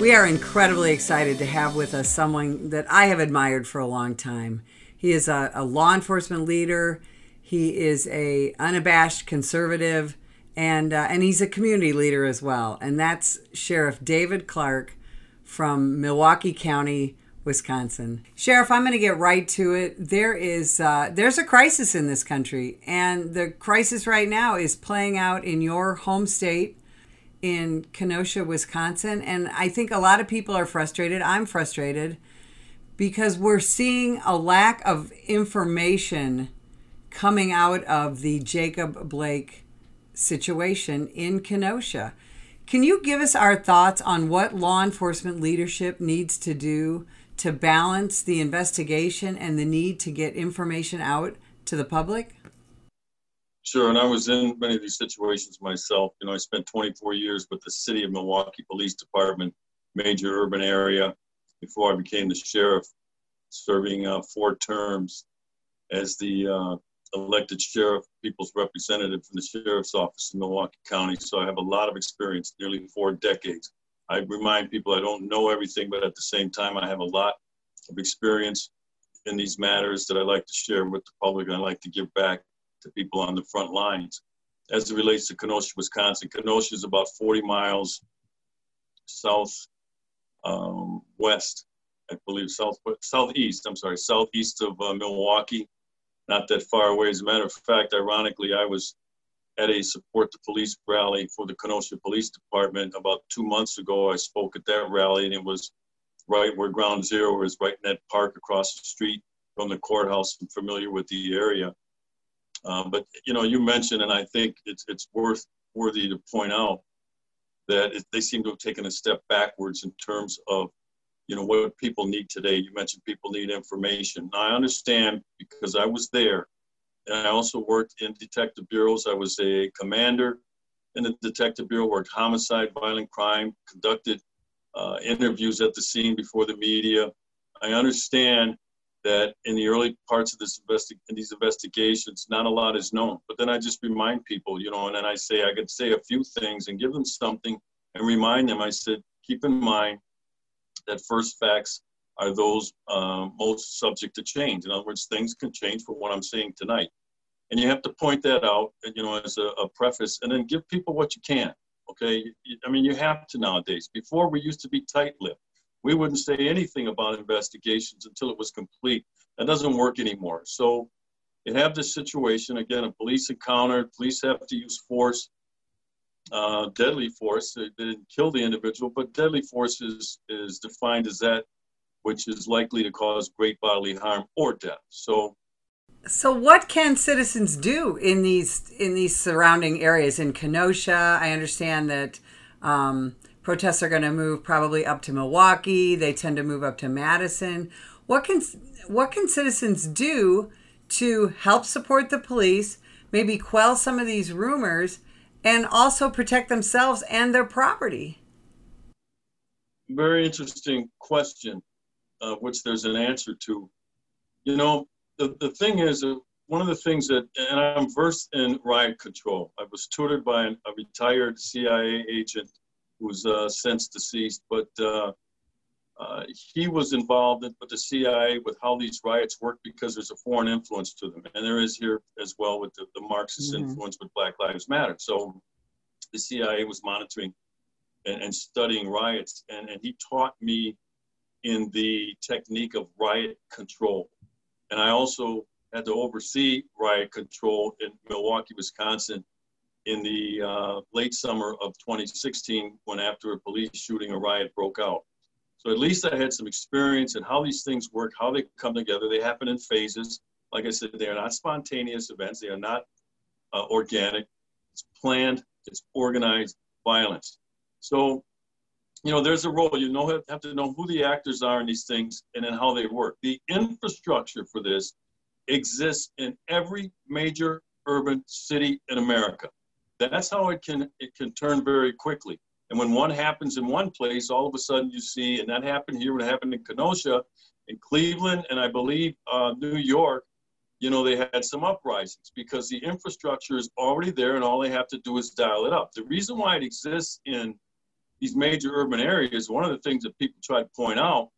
We are incredibly excited to have with us someone that I have admired for a long time. He is a, a law enforcement leader. He is a unabashed conservative, and uh, and he's a community leader as well. And that's Sheriff David Clarke from Milwaukee County, Wisconsin. Sheriff, I'm going to get right to it. There is uh, there's a crisis in this country, and the crisis right now is playing out in your home state in Kenosha, Wisconsin. And I think a lot of people are frustrated. I'm frustrated because we're seeing a lack of information coming out of the Jacob Blake situation in Kenosha. Can you give us our thoughts on what law enforcement leadership needs to do to balance the investigation and the need to get information out to the public? Sure, and I was in many of these situations myself. You know, I spent 24 years with the City of Milwaukee Police Department, major urban area, before I became the sheriff, serving uh, four terms as the uh, elected sheriff, people's representative from the sheriff's office in Milwaukee County. So I have a lot of experience, nearly four decades. I remind people I don't know everything, but at the same time, I have a lot of experience in these matters that I like to share with the public and I like to give back to people on the front lines. As it relates to Kenosha, Wisconsin, Kenosha is about 40 miles south um, west, I believe, south southeast. I'm sorry, southeast of uh, Milwaukee, not that far away. As a matter of fact, ironically, I was at a support the police rally for the Kenosha Police Department about two months ago. I spoke at that rally, and it was right where Ground Zero is, right in that park across the street from the courthouse. I'm familiar with the area. Um, but you know, you mentioned, and I think it's it's worth worthy to point out that it, they seem to have taken a step backwards in terms of you know what people need today. You mentioned people need information. Now, I understand because I was there, and I also worked in detective bureaus. I was a commander in the detective bureau, worked homicide, violent crime, conducted uh, interviews at the scene before the media. I understand that in the early parts of this investi- in these investigations, not a lot is known. But then I just remind people, you know, and then I say I could say a few things and give them something and remind them. I said, keep in mind that first facts are those uh, most subject to change. In other words, things can change from what I'm saying tonight. And you have to point that out, you know, as a, a preface, and then give people what you can. Okay, I mean, you have to nowadays. Before we used to be tight-lipped we wouldn't say anything about investigations until it was complete. That doesn't work anymore. So you have this situation again a police encounter, police have to use force, uh, deadly force. They, didn't kill the individual, but deadly force is, is defined as that which is likely to cause great bodily harm or death. So so what can citizens do in these in these surrounding areas in Kenosha? I understand that um, protests are going to move probably up to Milwaukee. They tend to move up to Madison. What can what can citizens do to help support the police, maybe quell some of these rumors, and also protect themselves and their property? Very interesting question, uh, which there's an answer to. You know, the, the thing is, uh, one of the things that, and I'm versed in riot control. I was tutored by an, a retired CIA agent who's uh, since deceased, but uh, uh, he was involved with the CIA with how these riots work because there's a foreign influence to them, and there is here as well with the, the Marxist mm-hmm. influence with Black Lives Matter. So the CIA was monitoring and, and studying riots, and, and he taught me in the technique of riot control, and I also had to oversee riot control in Milwaukee, Wisconsin in the uh, late summer of 2016 when after a police shooting a riot broke out. So at least I had some experience in how these things work, how they come together. They happen in phases. Like I said, they are not spontaneous events. They are not uh, organic. It's planned. It's organized violence. So, you know, there's a role. You know, have to know who the actors are in these things and then how they work. The infrastructure for this exists in every major urban city in America. That's how it can it can turn very quickly. And when one happens in one place, all of a sudden you see, and that happened here, what happened in Kenosha, in Cleveland, and I believe uh, New York, you know, they had some uprisings because the infrastructure is already there and all they have to do is dial it up. The reason why it exists in these major urban areas, one of the things that people try to point out,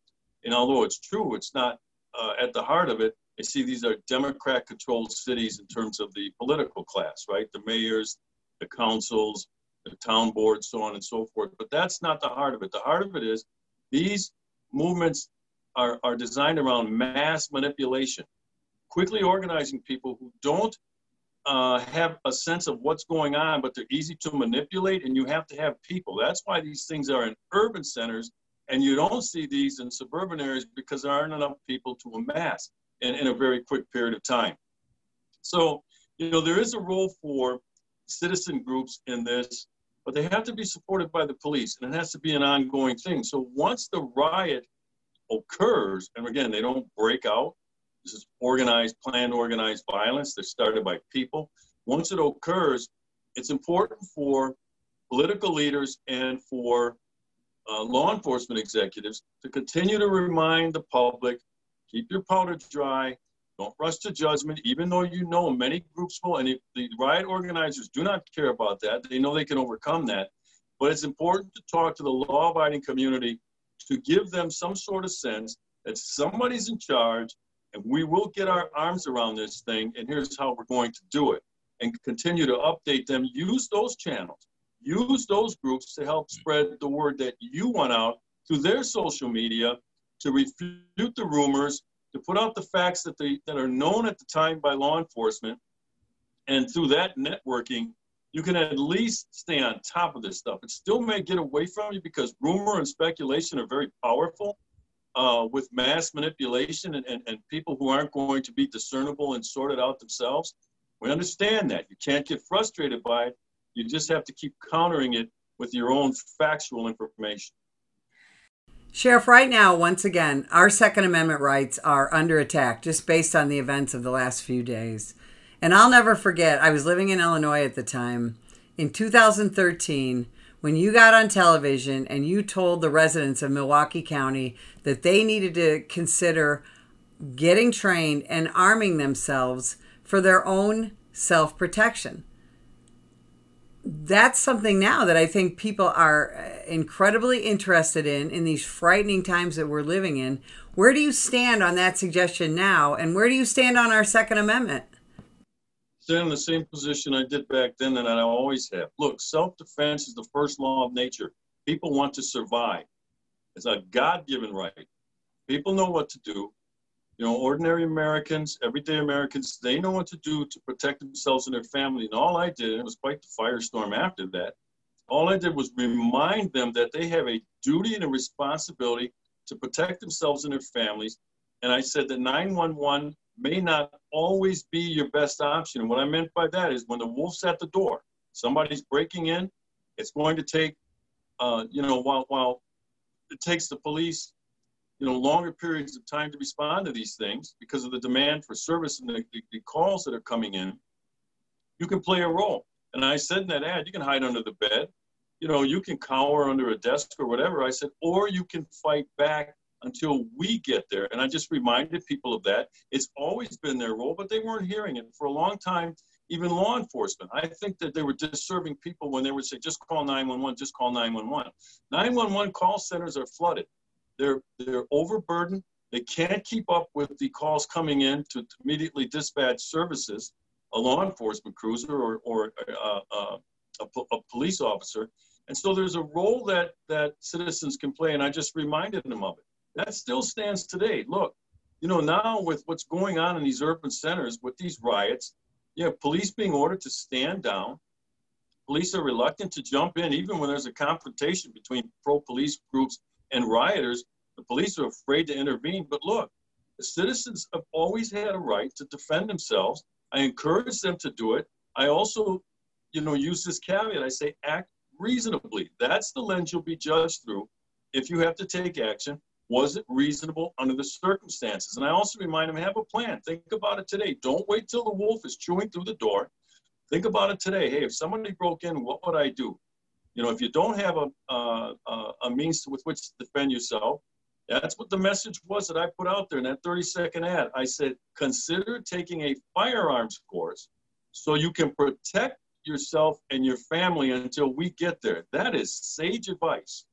and although it's true, it's not uh, at the heart of it. I see these are Democrat controlled cities in terms of the political class, right? The mayors, the councils, the town boards, so on and so forth. But that's not the heart of it. The heart of it is these movements are, are designed around mass manipulation, quickly organizing people who don't uh, have a sense of what's going on, but they're easy to manipulate, and you have to have people. That's why these things are in urban centers, and you don't see these in suburban areas because there aren't enough people to amass in, in a very quick period of time. So, you know, there is a role for citizen groups in this, but they have to be supported by the police, and it has to be an ongoing thing. So once the riot occurs, and again, they don't break out, this is organized, planned organized violence. They're started by people. Once it occurs, it's important for political leaders and for uh, law enforcement executives to continue to remind the public keep your powder dry, don't rush to judgment, even though you know many groups will, and the riot organizers do not care about that. They know they can overcome that. But it's important to talk to the law abiding community to give them some sort of sense that somebody's in charge and we will get our arms around this thing, and here's how we're going to do it. And continue to update them. Use those channels. Use those groups to help spread the word that you want out through their social media to refute the rumors, to put out the facts that, they, that are known at the time by law enforcement. And through that networking, you can at least stay on top of this stuff. It still may get away from you because rumor and speculation are very powerful, uh, with mass manipulation and, and, and people who aren't going to be discernible and sorted out themselves. We understand that. You can't get frustrated by it. You just have to keep countering it with your own factual information. Sheriff, right now, once again, our Second Amendment rights are under attack just based on the events of the last few days. And I'll never forget, I was living in Illinois at the time. In 2013, when you got on television and you told the residents of Milwaukee County that they needed to consider getting trained and arming themselves for their own self protection. That's something now that I think people are uh, incredibly interested in in these frightening times that we're living in. Where do you stand on that suggestion now? And where do you stand on our Second Amendment? stand in the same position I did back then that I always have. Look, self defense is the first law of nature. People want to survive. It's a God given right. People know what to do. You know, ordinary Americans, everyday Americans, they know what to do to protect themselves and their family. And all I did, and it was quite the firestorm after that, all I did was remind them that they have a duty and a responsibility to protect themselves and their families. And I said that 911 may not always be your best option. And what I meant by that is when the wolf's at the door, somebody's breaking in, it's going to take, uh, you know, while, while it takes the police, you know, longer periods of time to respond to these things because of the demand for service and the, the, the calls that are coming in, you can play a role. And I said in that ad, you can hide under the bed, you know, you can cower under a desk or whatever. I said, or you can fight back until we get there. And I just reminded people of that. It's always been their role, but they weren't hearing it for a long time. Even law enforcement, I think that they were disserving people when they would say, just call 911, just call 911. 911 call centers are flooded. They're, they're overburdened. They can't keep up with the calls coming in to, immediately dispatch services, a law enforcement cruiser or, or uh, uh, a, a police officer. And so there's a role that, that citizens can play, and I just reminded them of it. That still stands today. Look, you know, now with what's going on in these urban centers with these riots, you have police being ordered to stand down. Police are reluctant to jump in, even when there's a confrontation between pro police groups and rioters. The police are afraid to intervene. But look, the citizens have always had a right to defend themselves. I encourage them to do it. I also, you know, use this caveat. I say act reasonably. That's the lens you'll be judged through if you have to take action. Was it reasonable under the circumstances? And I also remind them have a plan. Think about it today. Don't wait till the wolf is chewing through the door. Think about it today. Hey, if somebody broke in, what would I do? You know, if you don't have a, a means with which to defend yourself, that's what the message was that I put out there in that 30 second ad. I said, consider taking a firearms course so you can protect yourself and your family until we get there. That is sage advice.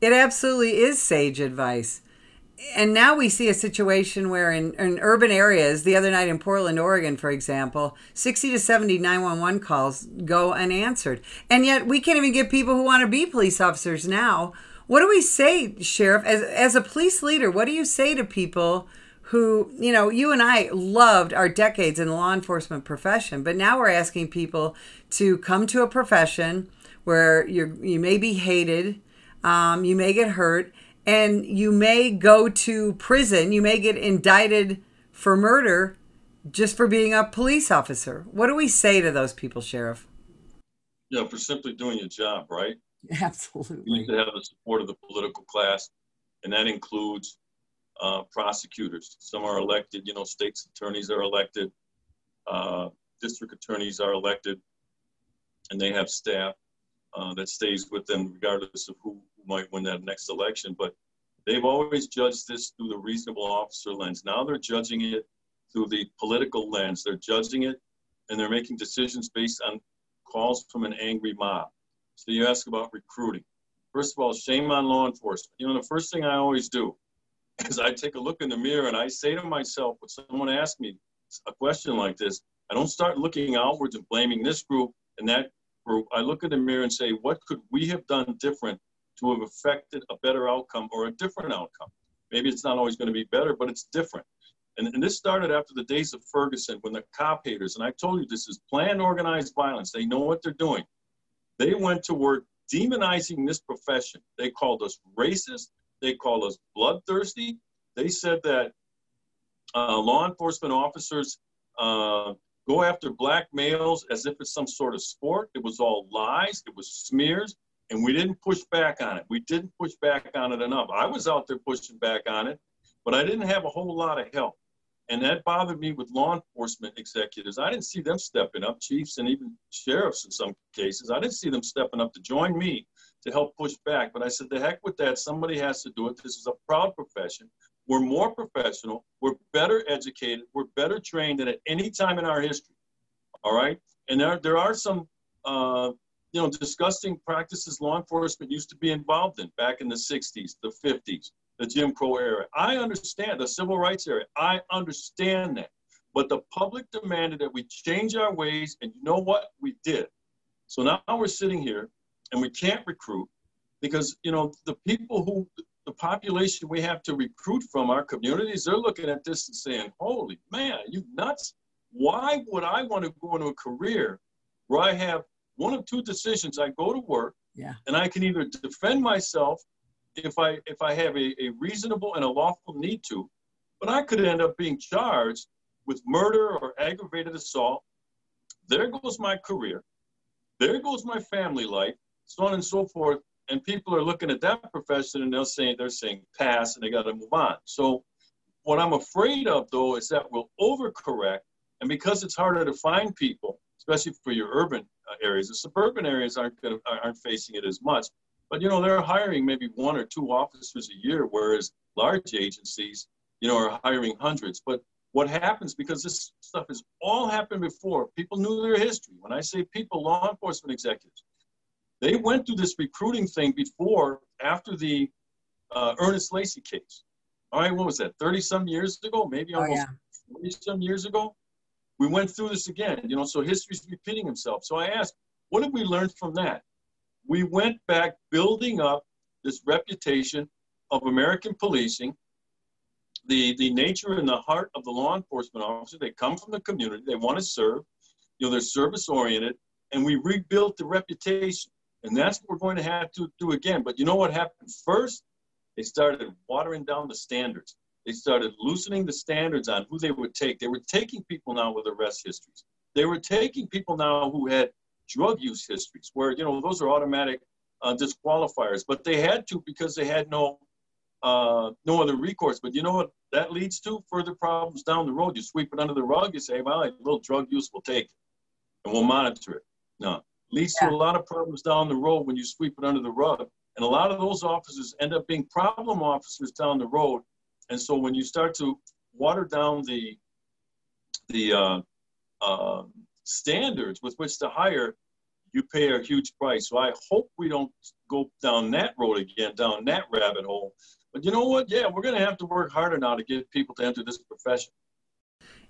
It absolutely is sage advice. And now we see a situation where in, in urban areas, the other night in Portland, Oregon, for example, 60 to 70 911 calls go unanswered. And yet we can't even get people who want to be police officers now. What do we say, Sheriff, as, as a police leader? What do you say to people who, you know, you and I loved our decades in the law enforcement profession, but now we're asking people to come to a profession where you you may be hated, um, you may get hurt, and you may go to prison. You may get indicted for murder just for being a police officer. What do we say to those people, Sheriff? Yeah, for simply doing your job, right? Absolutely. You need to have the support of the political class, and that includes uh, prosecutors. Some are elected, you know, states attorneys are elected, uh, district attorneys are elected, and they have staff uh, that stays with them regardless of who, who might win that next election. But they've always judged this through the reasonable officer lens. Now they're judging it through the political lens. They're judging it and they're making decisions based on calls from an angry mob. So you ask about recruiting. First of all, shame on law enforcement. You know, the first thing I always do is I take a look in the mirror and I say to myself, when someone asks me a question like this, I don't start looking outwards and blaming this group and that group. I look in the mirror and say, what could we have done different to have affected a better outcome or a different outcome? Maybe it's not always going to be better, but it's different. And, and this started after the days of Ferguson when the cop haters, and I told you this is planned organized violence. They know what they're doing. They went to work demonizing this profession. They called us racist. They called us bloodthirsty. They said that uh, law enforcement officers uh, go after black males as if it's some sort of sport. It was all lies. It was smears. And we didn't push back on it. We didn't push back on it enough. I was out there pushing back on it, but I didn't have a whole lot of help. And that bothered me with law enforcement executives. I didn't see them stepping up, chiefs and even sheriffs in some cases. I didn't see them stepping up to join me to help push back. But I said, the heck with that. Somebody has to do it. This is a proud profession. We're more professional. We're better educated. We're better trained than at any time in our history. All right. And there, there are some, uh, you know, disgusting practices law enforcement used to be involved in back in the 60s, the 50s the Jim Crow era. I understand the civil rights era. I understand that. But the public demanded that we change our ways, and you know what? We did. So now we're sitting here and we can't recruit because, you know, the people who, the population we have to recruit from our communities, they're looking at this and saying, holy man, you nuts? Why would I want to go into a career where I have one of two decisions? I go to work yeah. and I can either defend myself if I if I have a, a reasonable and a lawful need to, but I could end up being charged with murder or aggravated assault. There goes my career. There goes my family life, so on and so forth. And people are looking at that profession and they're saying they're saying pass and they got to move on. So what I'm afraid of though is that we'll overcorrect, and because it's harder to find people, especially for your urban areas, the suburban areas aren't gonna, aren't facing it as much. But you know, they're hiring maybe one or two officers a year, whereas large agencies, you know, are hiring hundreds. But what happens because this stuff has all happened before, people knew their history. When I say people, law enforcement executives, they went through this recruiting thing before, after the uh, Ernest Lacy case. All right, what was that? Thirty some years ago, maybe almost oh, yeah. 40 some years ago. We went through this again, you know. So history's repeating itself. So I asked, what did we learn from that? we went back building up this reputation of American policing, the, the nature and the heart of the law enforcement officer. They come from the community, they want to serve, you know, they're service oriented, and we rebuilt the reputation. And that's what we're going to have to do again. But you know what happened first? They started watering down the standards. They started loosening the standards on who they would take. They were taking people now with arrest histories. They were taking people now who had drug use histories, where you know those are automatic uh, disqualifiers. But they had to because they had no uh, no other recourse. But you know what that leads to? Further problems down the road. You sweep it under the rug. You say, well, a little drug use, we'll take it, and we'll monitor it. No, leads yeah. to a lot of problems down the road when you sweep it under the rug. And a lot of those officers end up being problem officers down the road. And so when you start to water down the the uh, uh, standards with which to hire, you pay a huge price. So I hope we don't go down that road again, down that rabbit hole. But you know what? Yeah, we're going to have to work harder now to get people to enter this profession.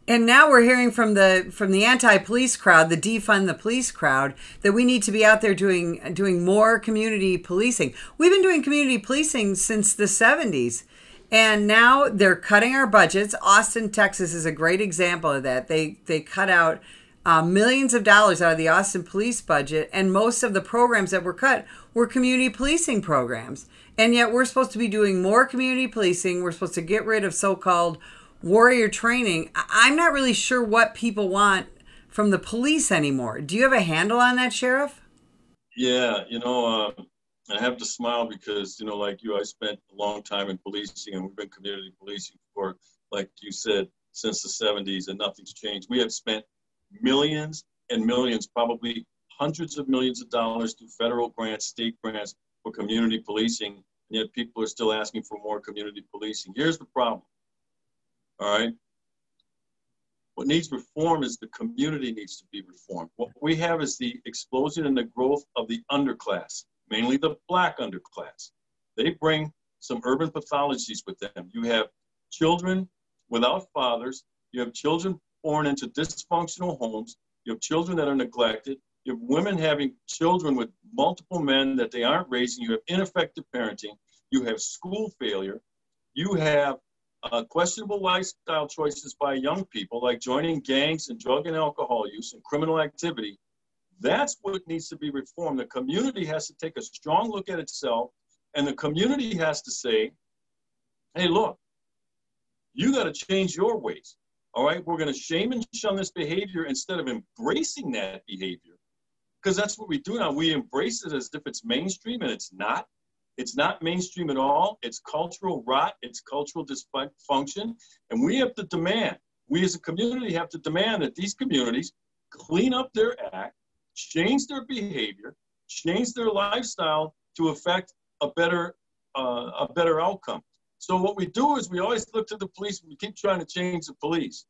And now we're hearing from the from the anti-police crowd, the defund the police crowd, that we need to be out there doing doing more community policing. We've been doing community policing since the 70s. And now they're cutting our budgets. Austin, Texas is a great example of that. They they cut out uh, millions of dollars out of the Austin police budget, and most of the programs that were cut were community policing programs. And yet, we're supposed to be doing more community policing. We're supposed to get rid of so called warrior training. I'm not really sure what people want from the police anymore. Do you have a handle on that, Sheriff? Yeah, you know, uh, I have to smile because, you know, like you, I spent a long time in policing and we've been community policing for, like you said, since the 70s and nothing's changed. We have spent millions and millions, probably hundreds of millions of dollars through federal grants, state grants for community policing, and yet people are still asking for more community policing. Here's the problem. All right. What needs reform is the community needs to be reformed. What we have is the explosion and the growth of the underclass, mainly the black underclass. They bring some urban pathologies with them. You have children without fathers. You have children born into dysfunctional homes. You have children that are neglected. You have women having children with multiple men that they aren't raising. You have ineffective parenting. You have school failure. You have uh, questionable lifestyle choices by young people, like joining gangs and drug and alcohol use and criminal activity. That's what needs to be reformed. The community has to take a strong look at itself, and the community has to say, hey, look, you got to change your ways. All right, we're going to shame and shun this behavior instead of embracing that behavior. Because that's what we do now. We embrace it as if it's mainstream and it's not. It's not mainstream at all. It's cultural rot. It's cultural dysfunction. And we have to demand, we as a community have to demand that these communities clean up their act, change their behavior, change their lifestyle to affect a better, uh, a better outcome. So what we do is we always look to the police. We keep trying to change the police.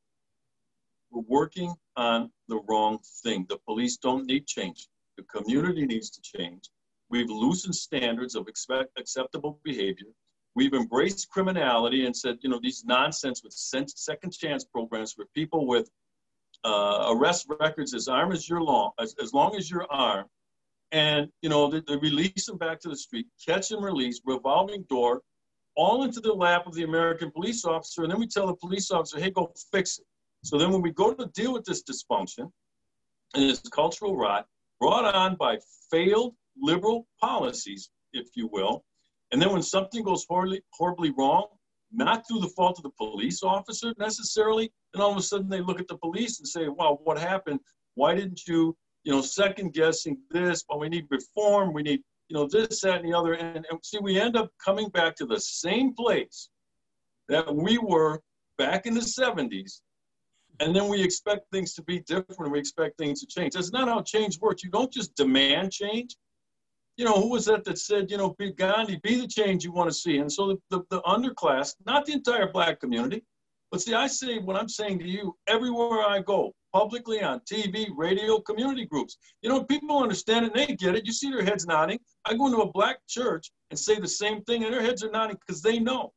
We're working on the wrong thing. The police don't need change. The community needs to change. We've loosened standards of expect, acceptable behavior. We've embraced criminality and said, you know, these nonsense with second chance programs for people with uh, arrest records as arm as your long, as, as long as your arm, and you know, they, they release them back to the street, catch and release, revolving door, all into the lap of the American police officer. And then we tell the police officer, hey, go fix it. So then when we go to deal with this dysfunction and this cultural rot brought on by failed liberal policies, if you will, and then when something goes horribly, horribly wrong, not through the fault of the police officer necessarily, and all of a sudden they look at the police and say, well, what happened? Why didn't you, you know, second guessing this? Well, we need reform. We need you know, this, that, and the other. And, and see, we end up coming back to the same place that we were back in the 70s. And then we expect things to be different. We expect things to change. That's not how change works. You don't just demand change. You know, who was that that said, you know, be Gandhi, be the change you want to see? And so the, the, the underclass, not the entire black community, but see, I say what I'm saying to you everywhere I go, publicly on TV, radio, community groups. You know, people understand it and they get it. You see their heads nodding. I go into a black church and say the same thing, and their heads are nodding because they know.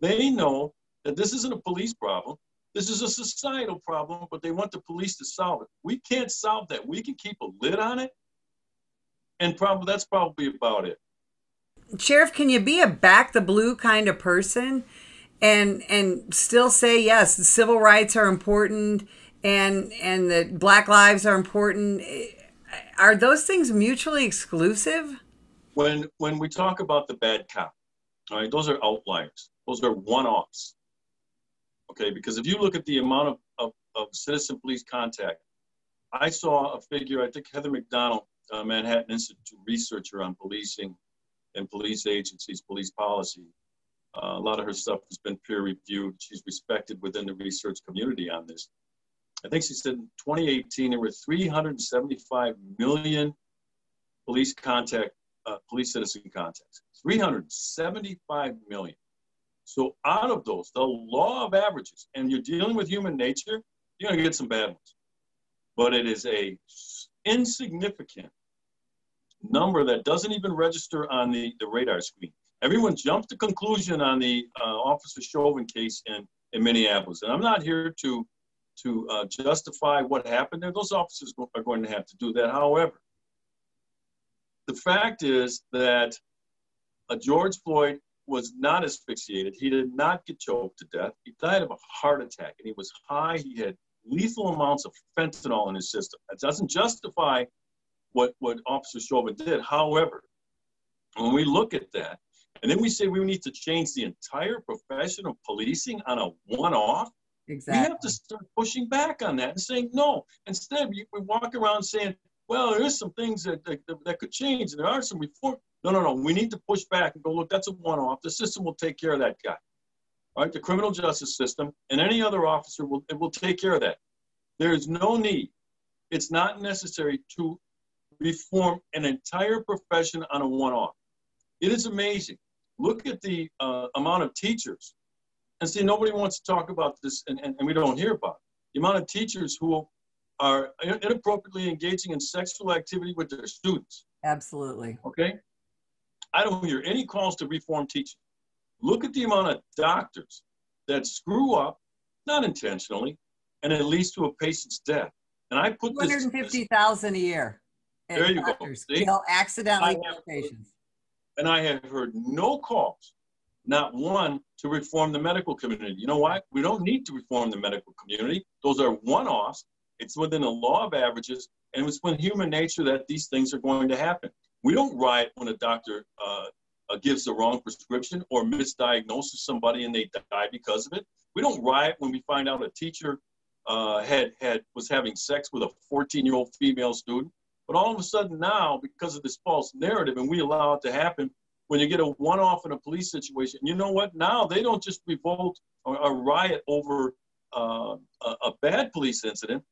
They know that this isn't a police problem. This is a societal problem, but they want the police to solve it. We can't solve that. We can keep a lid on it, and probably that's probably about it. Sheriff, can you be a back the blue kind of person and and still say yes, the civil rights are important and and that black lives are important? Eh, are those things mutually exclusive? When when we talk about the bad cop, all right, those are outliers. Those are one-offs. Okay, because if you look at the amount of, of, of citizen police contact, I saw a figure, I think Heather Mac Donald, a Manhattan Institute researcher on policing and police agencies, police policy. Uh, a lot of her stuff has been peer reviewed. She's respected within the research community on this. I think she said in 2018 there were 375 million police contact, uh, police citizen contacts. 375 million. So out of those, the law of averages, and you're dealing with human nature, you're gonna get some bad ones. but it is a insignificant number that doesn't even register on the, the radar screen. Everyone jumped to conclusion on the uh, Officer Chauvin case in, in Minneapolis. And I'm not here to, to uh, justify what happened there. Those officers are going to have to do that. However, the fact is that uh, George Floyd was not asphyxiated. He did not get choked to death. He died of a heart attack and he was high. He had lethal amounts of fentanyl in his system. That doesn't justify what, what Officer Chauvin did. However, when we look at that, and then we say we need to change the entire profession of policing on a one-off, exactly. we have to start pushing back on that and saying no. Instead, we, we walk around saying, well, there's some things that, that, that could change, and there are some reform. No, no, no. We need to push back and go, look, that's a one-off. The system will take care of that guy. All right, the criminal justice system and any other officer will, it will take care of that. There is no need. It's not necessary to reform an entire profession on a one-off. It is amazing. Look at the uh, amount of teachers. And see, nobody wants to talk about this, and, and, and we don't hear about it. The amount of teachers who are inappropriately engaging in sexual activity with their students. Absolutely. Okay? I don't hear any calls to reform teaching. Look at the amount of doctors that screw up, not intentionally, and it leads to a patient's death. And I put 250,000 a year. There you go. See? Kill accidentally patients. And I have heard no calls, not one, to reform the medical community. You know why? We don't need to reform the medical community. Those are one-offs. It's within the law of averages, and it's within human nature that these things are going to happen. We don't riot when a doctor uh, uh, gives the wrong prescription or misdiagnoses somebody and they die because of it. We don't riot when we find out a teacher uh, had had was having sex with a 14-year-old female student. But all of a sudden now, because of this false narrative, and we allow it to happen, when you get a one-off in a police situation, you know what? Now they don't just revolt or, or riot over uh, a, a bad police incident;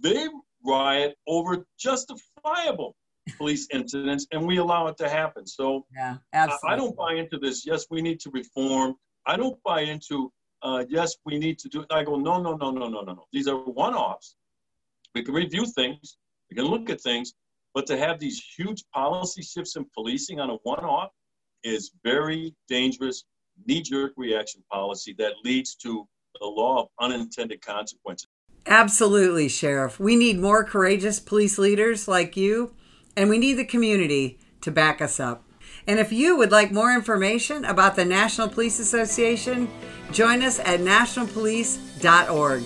they riot over justifiable police incidents, and we allow it to happen. So yeah, absolutely. I, I don't buy into this. Yes, we need to reform. I don't buy into uh, yes, we need to do it. I go, no, no, no, no, no, no, no. These are one-offs. We can review things, we can look at things, but to have these huge policy shifts in policing on a one-off is very dangerous, knee-jerk reaction policy that leads to the law of unintended consequences. Absolutely, Sheriff. We need more courageous police leaders like you, and we need the community to back us up. And if you would like more information about the National Police Association, join us at nationalpolice.org.